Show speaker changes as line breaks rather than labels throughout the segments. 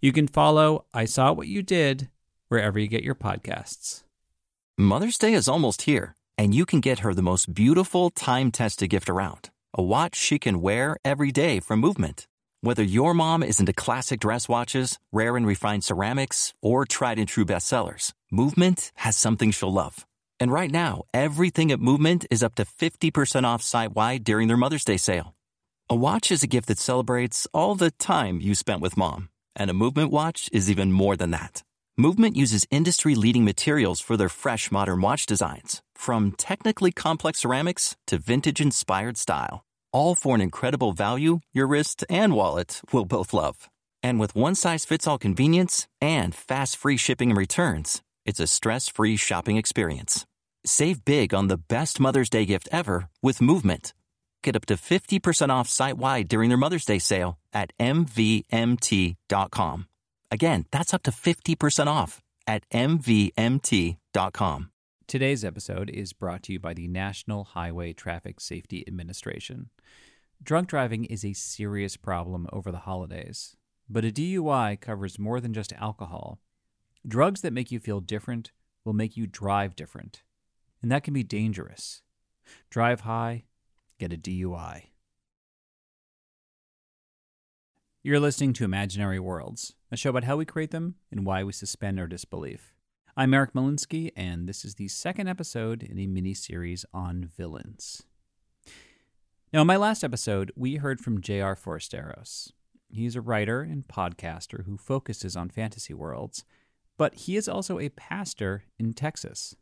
You can follow I Saw What You Did wherever you get your podcasts.
Mother's Day is almost here, and you can get her the most beautiful time tested gift around a watch she can wear every day from Movement. Whether your mom is into classic dress watches, rare and refined ceramics, or tried and true bestsellers, Movement has something she'll love. And right now, everything at Movement is up to 50% off site wide during their Mother's Day sale. A watch is a gift that celebrates all the time you spent with mom, and a Movement watch is even more than that. Movement uses industry leading materials for their fresh modern watch designs, from technically complex ceramics to vintage inspired style, all for an incredible value your wrist and wallet will both love. And with one size fits all convenience and fast free shipping and returns, it's a stress free shopping experience. Save big on the best Mother's Day gift ever with Movement. Get up to 50% off site wide during their Mother's Day sale at MVMT.com. Again, that's up to 50% off at MVMT.com.
Today's episode is brought to you by the National Highway Traffic Safety Administration. Drunk driving is a serious problem over the holidays, but a DUI covers more than just alcohol. Drugs that make you feel different will make you drive different, and that can be dangerous. Drive high, get a DUI. You're listening to Imaginary Worlds, a show about how we create them and why we suspend our disbelief. I'm Eric Molinsky, and this is the second episode in a mini series on villains. Now, in my last episode, we heard from J.R. Forasteros. He's a writer and podcaster who focuses on fantasy worlds, but he is also a pastor in Texas.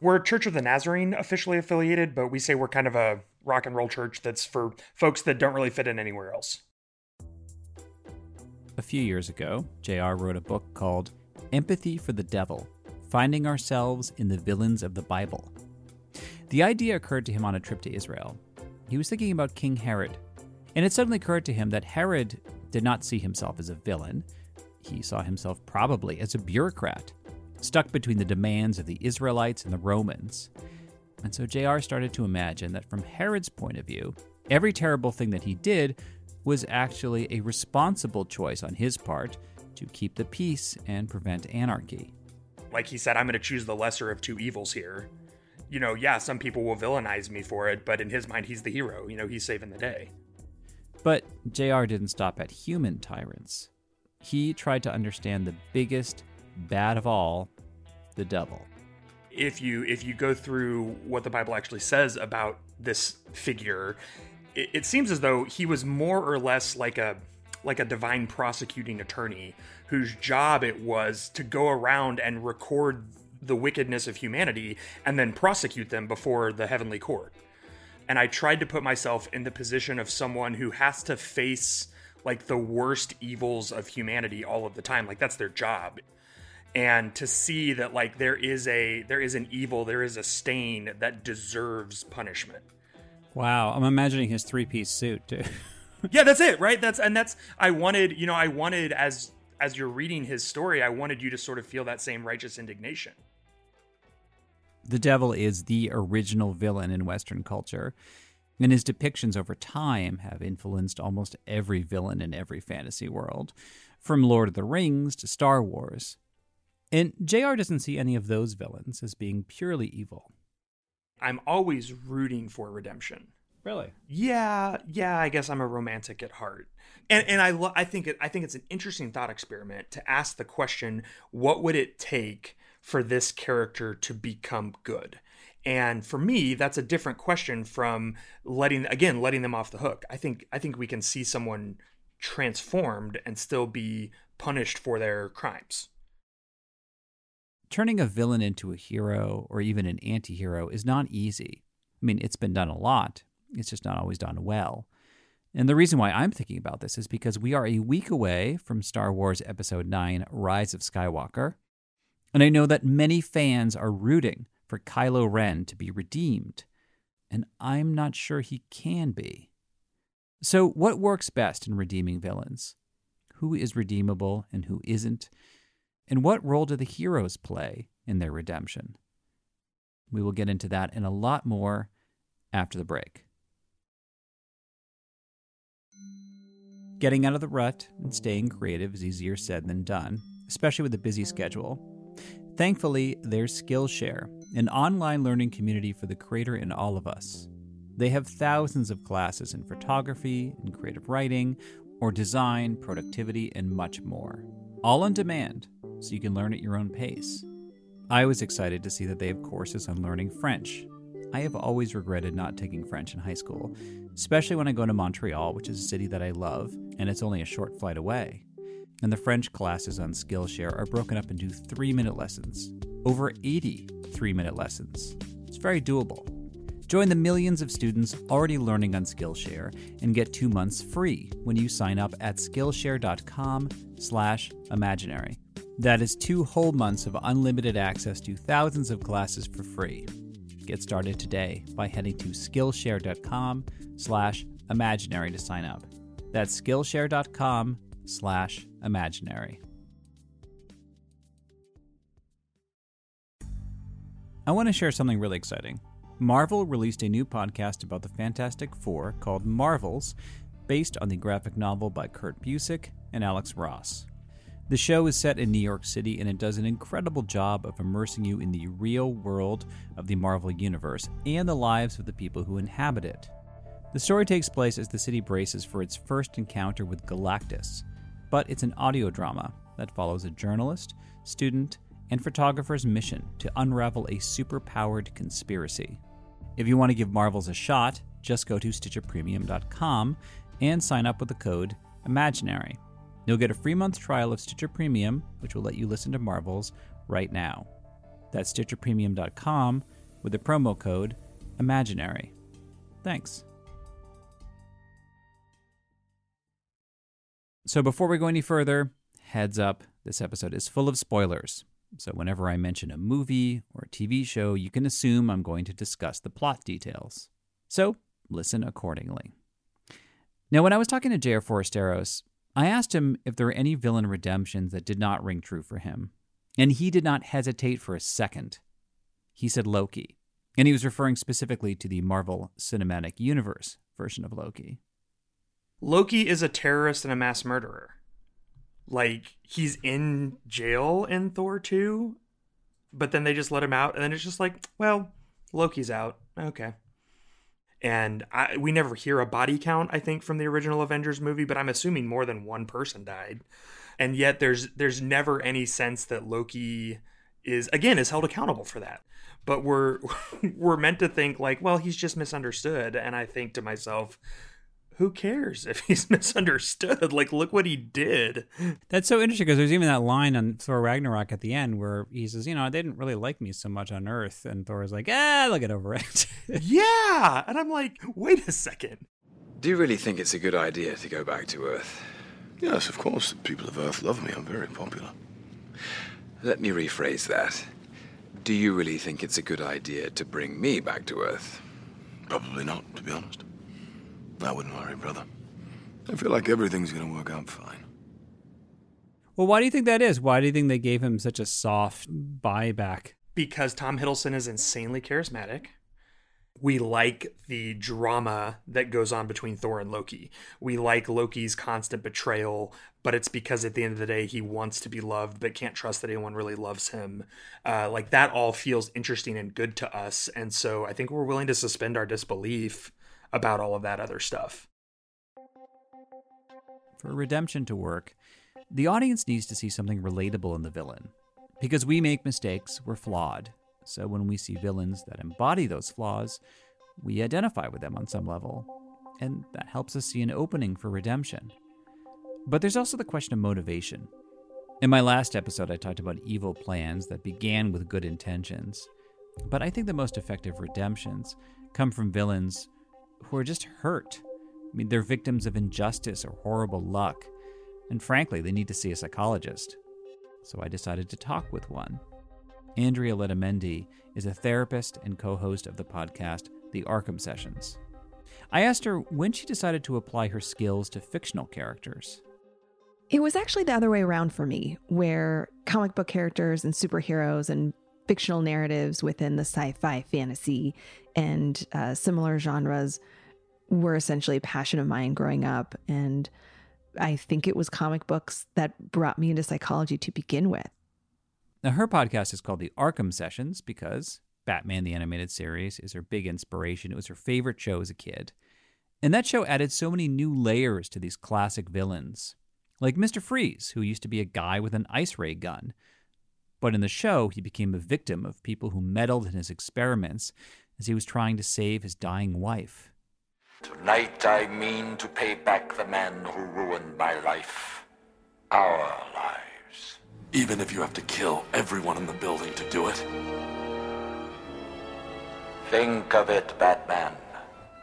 We're Church of the Nazarene officially affiliated, but we say we're kind of a rock and roll church that's for folks that don't really fit in anywhere else.
A few years ago, JR wrote a book called Empathy for the Devil Finding Ourselves in the Villains of the Bible. The idea occurred to him on a trip to Israel. He was thinking about King Herod, and it suddenly occurred to him that Herod did not see himself as a villain. He saw himself probably as a bureaucrat, stuck between the demands of the Israelites and the Romans. And so JR started to imagine that from Herod's point of view, every terrible thing that he did was actually a responsible choice on his part to keep the peace and prevent anarchy.
Like he said, I'm going to choose the lesser of two evils here. You know, yeah, some people will villainize me for it, but in his mind, he's the hero. You know, he's saving the day.
But JR didn't stop at human tyrants. He tried to understand the biggest bad of all, the devil.
If you if you go through what the Bible actually says about this figure, it, it seems as though he was more or less like a like a divine prosecuting attorney whose job it was to go around and record the wickedness of humanity and then prosecute them before the heavenly court. And I tried to put myself in the position of someone who has to face like the worst evils of humanity all of the time. Like that's their job. And to see that like there is a there is an evil, there is a stain that deserves punishment.
Wow, I'm imagining his three-piece suit too.
yeah, that's it, right? That's and that's I wanted, you know, I wanted as as you're reading his story, I wanted you to sort of feel that same righteous indignation.
The devil is the original villain in Western culture, and his depictions over time have influenced almost every villain in every fantasy world, from Lord of the Rings to Star Wars. And JR doesn't see any of those villains as being purely evil.
I'm always rooting for redemption.
Really?
Yeah, yeah. I guess I'm a romantic at heart, and and I lo- I think it, I think it's an interesting thought experiment to ask the question: What would it take for this character to become good? And for me, that's a different question from letting again letting them off the hook. I think I think we can see someone transformed and still be punished for their crimes.
Turning a villain into a hero or even an anti hero is not easy. I mean, it's been done a lot, it's just not always done well. And the reason why I'm thinking about this is because we are a week away from Star Wars Episode 9 Rise of Skywalker. And I know that many fans are rooting for Kylo Ren to be redeemed. And I'm not sure he can be. So, what works best in redeeming villains? Who is redeemable and who isn't? And what role do the heroes play in their redemption? We will get into that and a lot more after the break. Getting out of the rut and staying creative is easier said than done, especially with a busy schedule. Thankfully, there's Skillshare, an online learning community for the creator in all of us. They have thousands of classes in photography, and creative writing, or design, productivity, and much more. All on demand, so you can learn at your own pace. I was excited to see that they have courses on learning French. I have always regretted not taking French in high school, especially when I go to Montreal, which is a city that I love, and it's only a short flight away. And the French classes on Skillshare are broken up into three minute lessons, over 80 three minute lessons. It's very doable. Join the millions of students already learning on Skillshare and get two months free when you sign up at skillshare.com/imaginary. That is two whole months of unlimited access to thousands of classes for free. Get started today by heading to Skillshare.com slash imaginary to sign up. That's Skillshare.com slash imaginary. I want to share something really exciting. Marvel released a new podcast about the Fantastic Four called Marvels, based on the graphic novel by Kurt Busiek and Alex Ross. The show is set in New York City and it does an incredible job of immersing you in the real world of the Marvel Universe and the lives of the people who inhabit it. The story takes place as the city braces for its first encounter with Galactus, but it's an audio drama that follows a journalist, student, and photographer's mission to unravel a superpowered conspiracy. If you want to give Marvels a shot, just go to StitcherPremium.com and sign up with the code IMAGINARY. You'll get a free month trial of Stitcher Premium, which will let you listen to Marvels right now. That's StitcherPremium.com with the promo code IMAGINARY. Thanks. So before we go any further, heads up this episode is full of spoilers. So, whenever I mention a movie or a TV show, you can assume I'm going to discuss the plot details. So, listen accordingly. Now, when I was talking to J.R. Forasteros, I asked him if there were any villain redemptions that did not ring true for him, and he did not hesitate for a second. He said Loki, and he was referring specifically to the Marvel Cinematic Universe version of Loki.
Loki is a terrorist and a mass murderer like he's in jail in Thor 2, but then they just let him out and then it's just like, well, Loki's out. Okay. And I, we never hear a body count, I think, from the original Avengers movie, but I'm assuming more than one person died. And yet there's there's never any sense that Loki is again is held accountable for that. But we're we're meant to think like, well, he's just misunderstood. And I think to myself, who cares if he's misunderstood? Like, look what he did.
That's so interesting because there's even that line on Thor Ragnarok at the end where he says, you know, they didn't really like me so much on Earth. And Thor's like, ah, they'll get over it.
yeah. And I'm like, wait a second.
Do you really think it's a good idea to go back to Earth?
Yes, of course. The people of Earth love me. I'm very popular.
Let me rephrase that. Do you really think it's a good idea to bring me back to Earth?
Probably not, to be honest. I wouldn't worry, brother. I feel like everything's gonna work out fine.
Well, why do you think that is? Why do you think they gave him such a soft buyback?
Because Tom Hiddleston is insanely charismatic. We like the drama that goes on between Thor and Loki. We like Loki's constant betrayal, but it's because at the end of the day, he wants to be loved, but can't trust that anyone really loves him. Uh, like that all feels interesting and good to us. And so I think we're willing to suspend our disbelief about all of that other stuff.
For redemption to work, the audience needs to see something relatable in the villain. Because we make mistakes, we're flawed. So when we see villains that embody those flaws, we identify with them on some level. And that helps us see an opening for redemption. But there's also the question of motivation. In my last episode, I talked about evil plans that began with good intentions. But I think the most effective redemptions come from villains who are just hurt I mean, they're victims of injustice or horrible luck. And frankly, they need to see a psychologist. So I decided to talk with one. Andrea Letamendi is a therapist and co host of the podcast, The Arkham Sessions. I asked her when she decided to apply her skills to fictional characters.
It was actually the other way around for me, where comic book characters and superheroes and fictional narratives within the sci fi, fantasy, and uh, similar genres were essentially a passion of mine growing up. And I think it was comic books that brought me into psychology to begin with.
Now, her podcast is called The Arkham Sessions because Batman the Animated Series is her big inspiration. It was her favorite show as a kid. And that show added so many new layers to these classic villains, like Mr. Freeze, who used to be a guy with an ice ray gun. But in the show, he became a victim of people who meddled in his experiments as he was trying to save his dying wife.
Tonight I mean to pay back the man who ruined my life. Our lives.
Even if you have to kill everyone in the building to do it?
Think of it, Batman.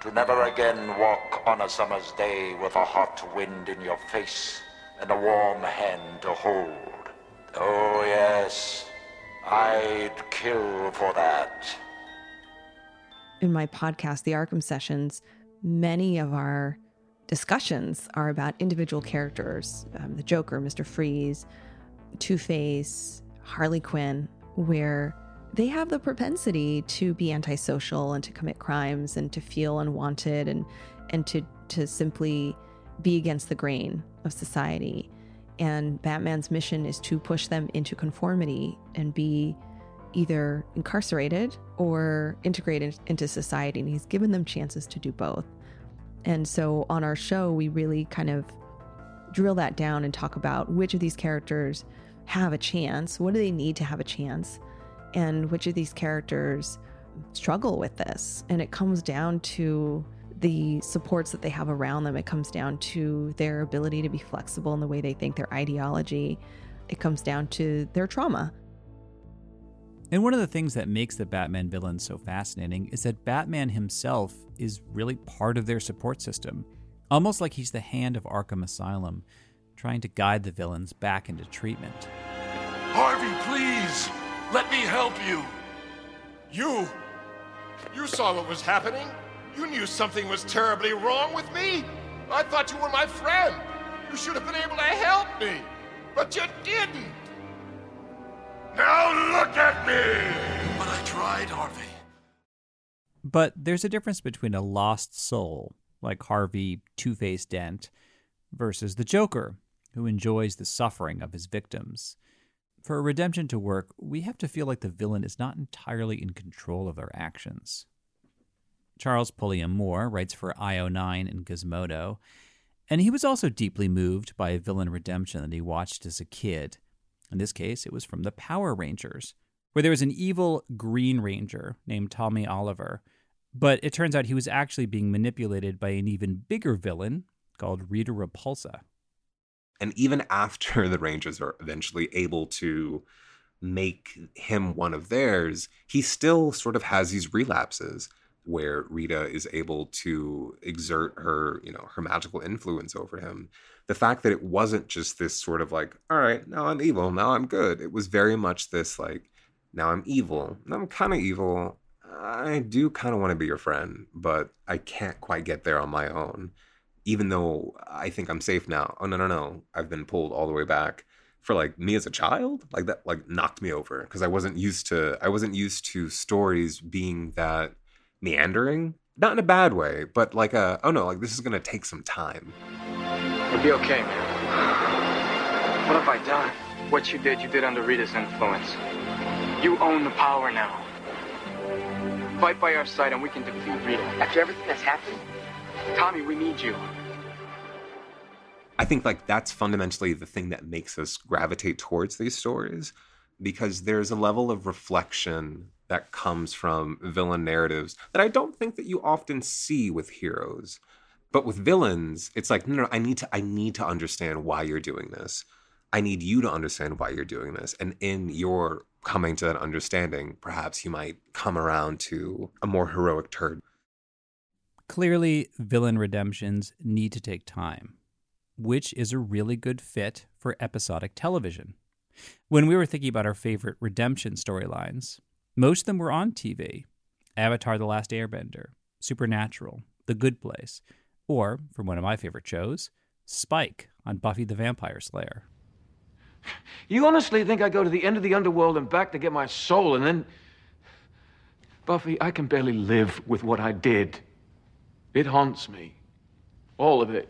To never again walk on a summer's day with a hot wind in your face and a warm hand to hold. Oh, yes, I'd kill for that.
In my podcast, The Arkham Sessions, many of our discussions are about individual characters um, the Joker, Mr. Freeze, Two Face, Harley Quinn, where they have the propensity to be antisocial and to commit crimes and to feel unwanted and and to to simply be against the grain of society. And Batman's mission is to push them into conformity and be either incarcerated or integrated into society. And he's given them chances to do both. And so on our show, we really kind of drill that down and talk about which of these characters have a chance, what do they need to have a chance, and which of these characters struggle with this. And it comes down to the supports that they have around them. It comes down to their ability to be flexible in the way they think, their ideology. It comes down to their trauma.
And one of the things that makes the Batman villains so fascinating is that Batman himself is really part of their support system, almost like he's the hand of Arkham Asylum, trying to guide the villains back into treatment.
Harvey, please! Let me help you!
You! You saw what was happening! You knew something was terribly wrong with me! I thought you were my friend! You should have been able to help me! But you didn't! Now look at me!
But I tried, Harvey.
But there's a difference between a lost soul, like Harvey Two Face Dent, versus the Joker, who enjoys the suffering of his victims. For a redemption to work, we have to feel like the villain is not entirely in control of their actions. Charles Pulliam Moore writes for IO9 and Gizmodo, and he was also deeply moved by a villain redemption that he watched as a kid. In this case, it was from the Power Rangers, where there was an evil Green Ranger named Tommy Oliver. But it turns out he was actually being manipulated by an even bigger villain called Rita Repulsa.
And even after the Rangers are eventually able to make him one of theirs, he still sort of has these relapses where Rita is able to exert her, you know, her magical influence over him. The fact that it wasn't just this sort of like, all right, now I'm evil, now I'm good. It was very much this like, now I'm evil, now I'm kind of evil. I do kind of want to be your friend, but I can't quite get there on my own. Even though I think I'm safe now. Oh no, no, no. I've been pulled all the way back for like me as a child like that like knocked me over because i wasn't used to i wasn't used to stories being that meandering not in a bad way but like a oh no like this is gonna take some time
You'll be okay, man. What have I done? What you did, you did under Rita's influence. You own the power now. Fight by our side and we can defeat Rita. After everything that's happened? Tommy, we need you.
I think like that's fundamentally the thing that makes us gravitate towards these stories because there's a level of reflection that comes from villain narratives that I don't think that you often see with heroes. But with villains, it's like, no, no, I need to I need to understand why you're doing this. I need you to understand why you're doing this. And in your coming to that understanding, perhaps you might come around to a more heroic turn.
Clearly, villain redemptions need to take time, which is a really good fit for episodic television. When we were thinking about our favorite redemption storylines, most of them were on TV Avatar The Last Airbender, Supernatural, The Good Place, or, from one of my favorite shows, Spike on Buffy the Vampire Slayer.
You honestly think I go to the end of the underworld and back to get my soul and then. Buffy, I can barely live with what I did. It haunts me. All of it.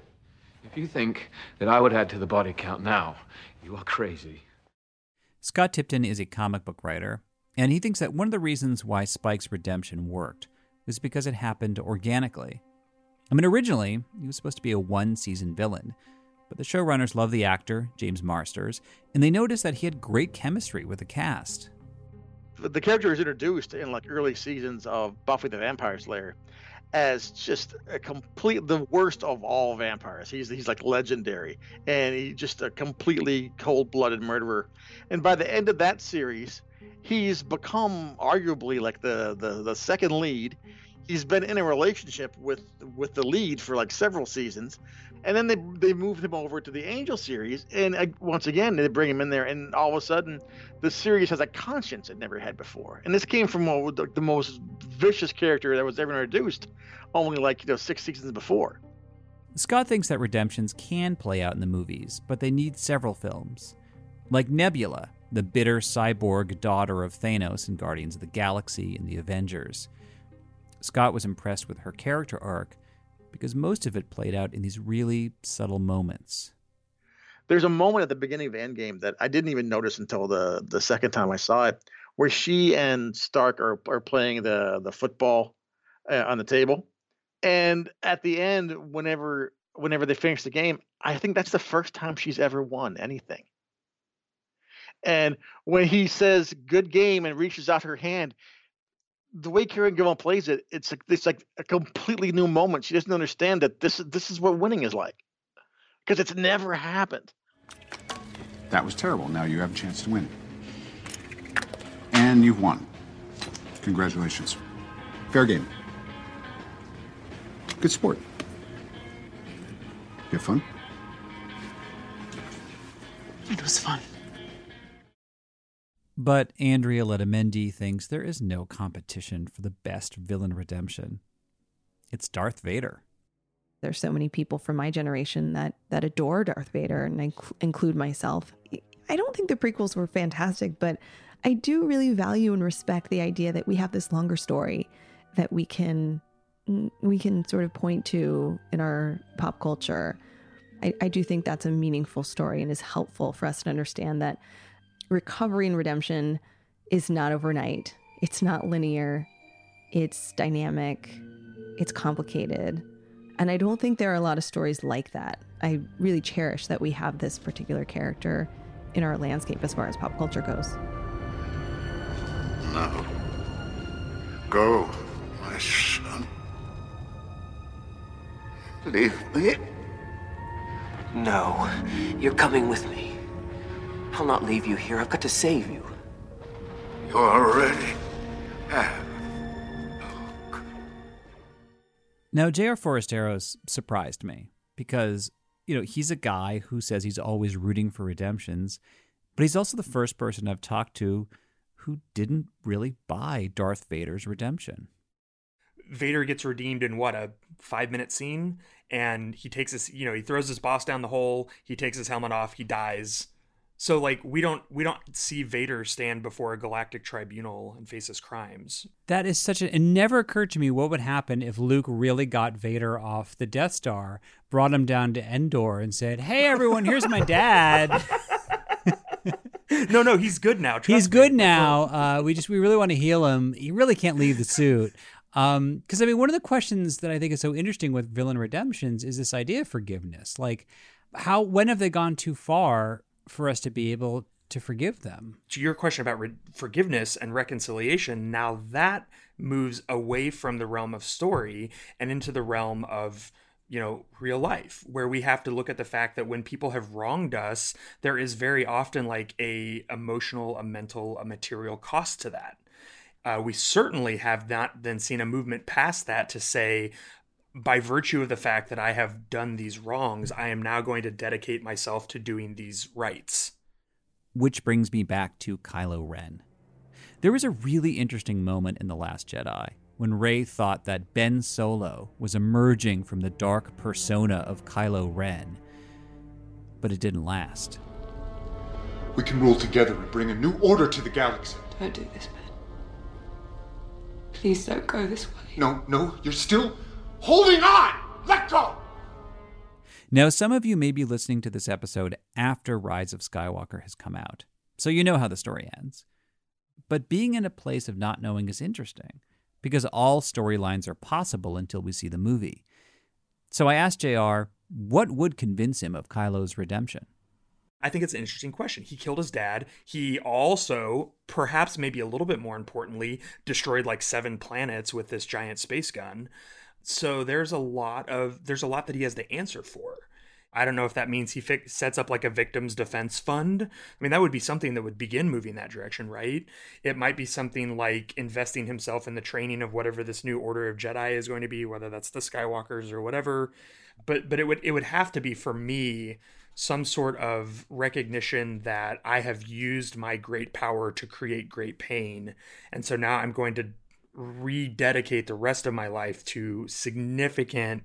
If you think that I would add to the body count now, you are crazy.
Scott Tipton is a comic book writer, and he thinks that one of the reasons why Spike's redemption worked was because it happened organically. I mean, originally, he was supposed to be a one season villain, but the showrunners loved the actor, James Marsters, and they noticed that he had great chemistry with the cast.
The character was introduced in like early seasons of Buffy the Vampire Slayer as just a complete the worst of all vampires. He's he's like legendary and he's just a completely cold-blooded murderer. And by the end of that series, he's become arguably like the the, the second lead. He's been in a relationship with with the lead for like several seasons, and then they they moved him over to the Angel series, and uh, once again they bring him in there, and all of a sudden the series has a conscience it never had before. And this came from uh, the, the most vicious character that was ever introduced, only like you know six seasons before.
Scott thinks that redemptions can play out in the movies, but they need several films, like Nebula, the bitter cyborg daughter of Thanos in Guardians of the Galaxy and the Avengers. Scott was impressed with her character arc because most of it played out in these really subtle moments.
There's a moment at the beginning of Endgame that I didn't even notice until the the second time I saw it, where she and Stark are are playing the the football uh, on the table, and at the end, whenever whenever they finish the game, I think that's the first time she's ever won anything. And when he says "good game" and reaches out her hand, the way Karen Gillan plays it, it's like it's like a completely new moment. She doesn't understand that this this is what winning is like, because it's never happened.
That was terrible. Now you have a chance to win, and you've won. Congratulations. Fair game. Good sport. You have fun.
It was fun.
But Andrea Letamendi thinks there is no competition for the best villain redemption. It's Darth Vader.
There's so many people from my generation that that adore Darth Vader, and I inc- include myself. I don't think the prequels were fantastic, but I do really value and respect the idea that we have this longer story that we can we can sort of point to in our pop culture. I, I do think that's a meaningful story and is helpful for us to understand that recovery and redemption is not overnight. It's not linear. It's dynamic. It's complicated. And I don't think there are a lot of stories like that. I really cherish that we have this particular character in our landscape as far as pop culture goes.
Now, go, my son.
Leave me. No, you're coming with me. I'll not leave you here. I've got to save you.
You already have.
Now, J.R. Forasteros surprised me because, you know, he's a guy who says he's always rooting for redemptions, but he's also the first person I've talked to who didn't really buy Darth Vader's redemption.
Vader gets redeemed in what a five minute scene, and he takes his, you know, he throws his boss down the hole, he takes his helmet off, he dies. So like we don't we don't see Vader stand before a galactic tribunal and face his crimes.
That is such a it never occurred to me what would happen if Luke really got Vader off the Death Star, brought him down to Endor and said, "Hey everyone, here's my dad."
no, no, he's good now.
he's good now. Uh, we just we really want to heal him. He really can't leave the suit. Um, because I mean, one of the questions that I think is so interesting with villain redemptions is this idea of forgiveness. Like, how when have they gone too far for us to be able to forgive them?
To your question about re- forgiveness and reconciliation, now that moves away from the realm of story and into the realm of you know real life where we have to look at the fact that when people have wronged us there is very often like a emotional a mental a material cost to that uh, we certainly have not then seen a movement past that to say by virtue of the fact that I have done these wrongs, I am now going to dedicate myself to doing these rights.
Which brings me back to Kylo Ren. There was a really interesting moment in The Last Jedi when Rey thought that Ben Solo was emerging from the dark persona of Kylo Ren. But it didn't last.
We can rule together and bring a new order to the galaxy.
Don't do this, Ben. Please don't go this way.
No, no, you're still holding on! Let go!
Now, some of you may be listening to this episode after Rise of Skywalker has come out, so you know how the story ends. But being in a place of not knowing is interesting because all storylines are possible until we see the movie. So I asked JR what would convince him of Kylo's redemption.
I think it's an interesting question. He killed his dad. He also, perhaps maybe a little bit more importantly, destroyed like seven planets with this giant space gun. So there's a lot of there's a lot that he has to answer for. I don't know if that means he sets up like a victims defense fund. I mean, that would be something that would begin moving that direction, right? It might be something like investing himself in the training of whatever this new order of Jedi is going to be, whether that's the Skywalkers or whatever. But but it would it would have to be for me some sort of recognition that I have used my great power to create great pain. And so now I'm going to rededicate the rest of my life to significant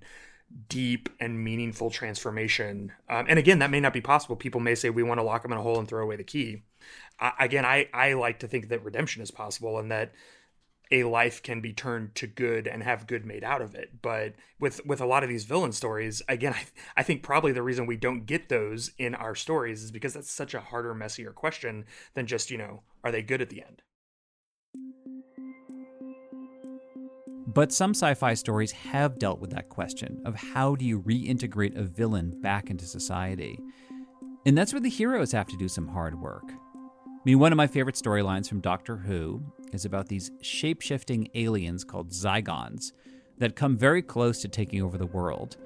deep and meaningful transformation. Um, and again, that may not be possible. People may say we want to lock them in a hole and throw away the key. I, again, I, I like to think that redemption is possible and that a life can be turned to good and have good made out of it. But with with a lot of these villain stories, again, I, I think probably the reason we don't get those in our stories is because that's such a harder, messier question than just you know, are they good at the end?
But some sci fi stories have dealt with that question of how do you reintegrate a villain back into society? And that's where the heroes have to do some hard work. I mean, one of my favorite storylines from Doctor Who is about these shape shifting aliens called Zygons that come very close to taking over the world.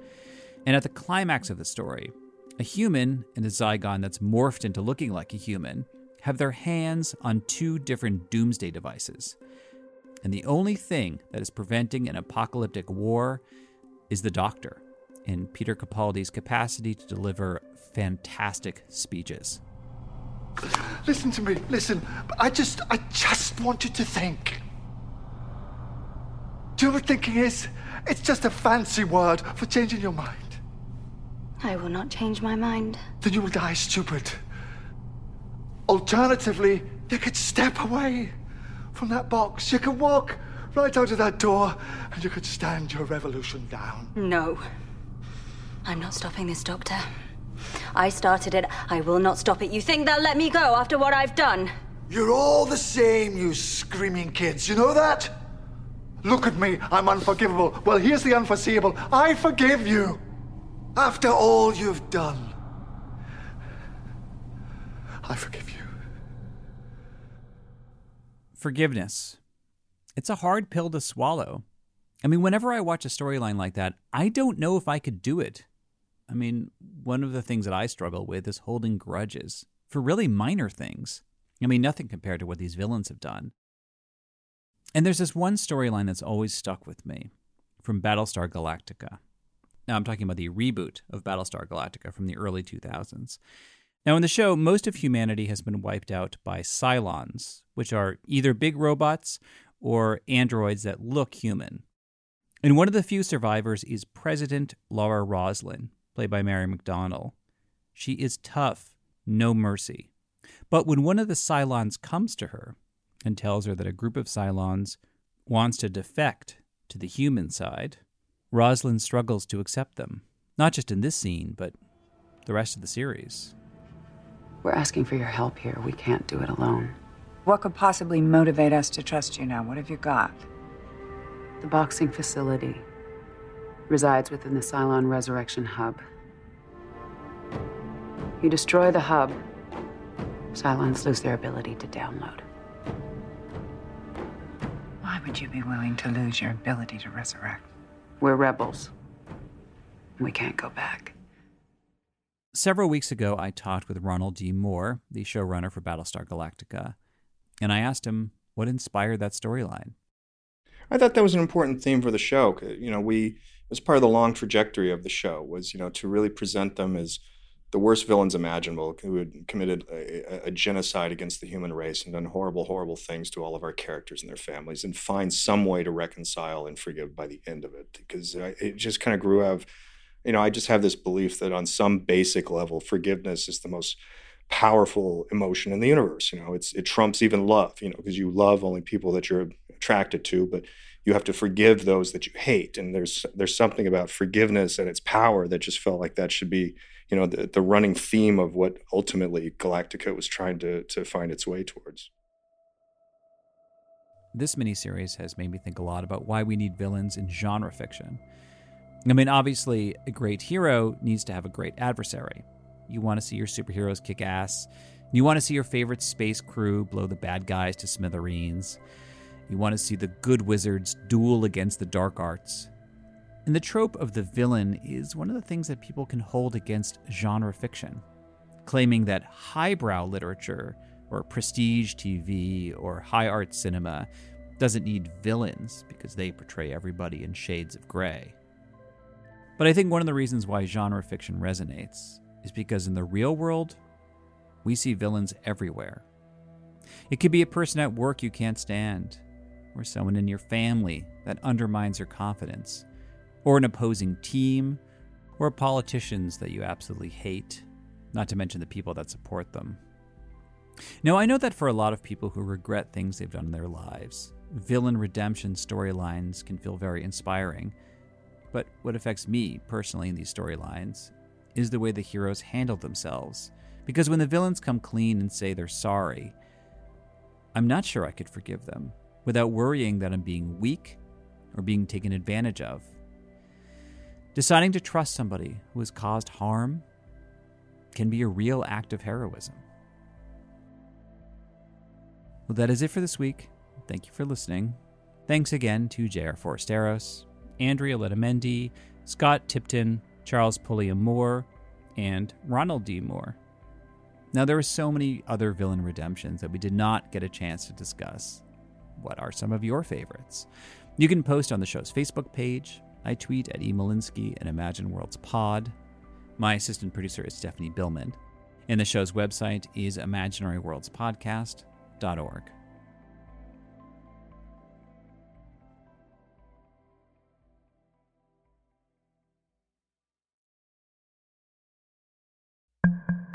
And at the climax of the story, a human and a Zygon that's morphed into looking like a human have their hands on two different doomsday devices. And the only thing that is preventing an apocalyptic war is the doctor and Peter Capaldi's capacity to deliver fantastic speeches.
Listen to me, listen. I just, I just want you to think. Do you know what thinking is? It's just a fancy word for changing your mind.
I will not change my mind.
Then you will die stupid. Alternatively, you could step away from that box. You could walk right out of that door and you could stand your revolution down.
No. I'm not stopping this, Doctor. I started it. I will not stop it. You think they'll let me go after what I've done?
You're all the same, you screaming kids. You know that? Look at me. I'm unforgivable. Well, here's the unforeseeable. I forgive you. After all you've done, I forgive you.
Forgiveness. It's a hard pill to swallow. I mean, whenever I watch a storyline like that, I don't know if I could do it. I mean, one of the things that I struggle with is holding grudges for really minor things. I mean, nothing compared to what these villains have done. And there's this one storyline that's always stuck with me from Battlestar Galactica. Now, I'm talking about the reboot of Battlestar Galactica from the early 2000s. Now, in the show, most of humanity has been wiped out by Cylons, which are either big robots or androids that look human. And one of the few survivors is President Laura Roslin, played by Mary McDonnell. She is tough, no mercy. But when one of the Cylons comes to her and tells her that a group of Cylons wants to defect to the human side, Roslin struggles to accept them. Not just in this scene, but the rest of the series.
We're asking for your help here. We can't do it alone.
What could possibly motivate us to trust you now? What have you got?
The boxing facility resides within the Cylon Resurrection Hub. You destroy the hub, Cylons lose their ability to download.
Why would you be willing to lose your ability to resurrect?
We're rebels. We can't go back.
Several weeks ago, I talked with Ronald D. Moore, the showrunner for Battlestar Galactica, and I asked him what inspired that storyline.
I thought that was an important theme for the show. You know, we
was part of the long trajectory of the show was you know to really present them as the worst villains imaginable who had committed a, a, genocide against the human race and done horrible, horrible things to all of our characters and their families, and find some way to reconcile and forgive by the end of it. Because uh, it just kind of grew out of, you know, I just have this belief that on some basic level, forgiveness is the most powerful emotion in the universe. You know, it's it trumps even love. You know, because you love only people that you're attracted to, but you have to forgive those that you hate. And there's there's something about forgiveness and its power that just felt like that should be you know the, the running theme of what ultimately Galactica was trying to to find its way towards.
This miniseries has made me think a lot about why we need villains in genre fiction. I mean, obviously, a great hero needs to have a great adversary. You want to see your superheroes kick ass. You want to see your favorite space crew blow the bad guys to smithereens. You want to see the good wizards duel against the dark arts. And the trope of the villain is one of the things that people can hold against genre fiction, claiming that highbrow literature or prestige TV or high art cinema doesn't need villains because they portray everybody in shades of gray. But I think one of the reasons why genre fiction resonates is because in the real world, we see villains everywhere. It could be a person at work you can't stand, or someone in your family that undermines your confidence, or an opposing team, or politicians that you absolutely hate, not to mention the people that support them. Now, I know that for a lot of people who regret things they've done in their lives, villain redemption storylines can feel very inspiring. But what affects me personally in these storylines is the way the heroes handle themselves. Because when the villains come clean and say they're sorry, I'm not sure I could forgive them without worrying that I'm being weak or being taken advantage of. Deciding to trust somebody who has caused harm can be a real act of heroism. Well, that is it for this week. Thank you for listening. Thanks again to J.R. Forasteros, Andrea Letamendi, Scott Tipton, Charles Pulliam Moore, and Ronald D. Moore. Now, there are so many other villain redemptions that we did not get a chance to discuss. What are some of your favorites? You can post on the show's Facebook page, I tweet at emolinsky and Imagine Worlds Pod. My assistant producer is Stephanie Billman, and the show's website is imaginaryworldspodcast.org.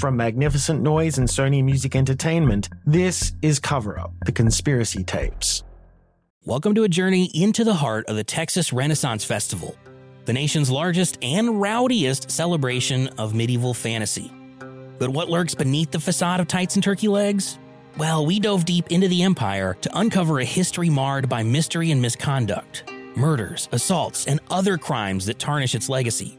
From Magnificent Noise and Sony Music Entertainment, this is Cover Up, the conspiracy tapes.
Welcome to a journey into the heart of the Texas Renaissance Festival, the nation's largest and rowdiest celebration of medieval fantasy. But what lurks beneath the facade of tights and turkey legs? Well, we dove deep into the empire to uncover a history marred by mystery and misconduct murders, assaults, and other crimes that tarnish its legacy.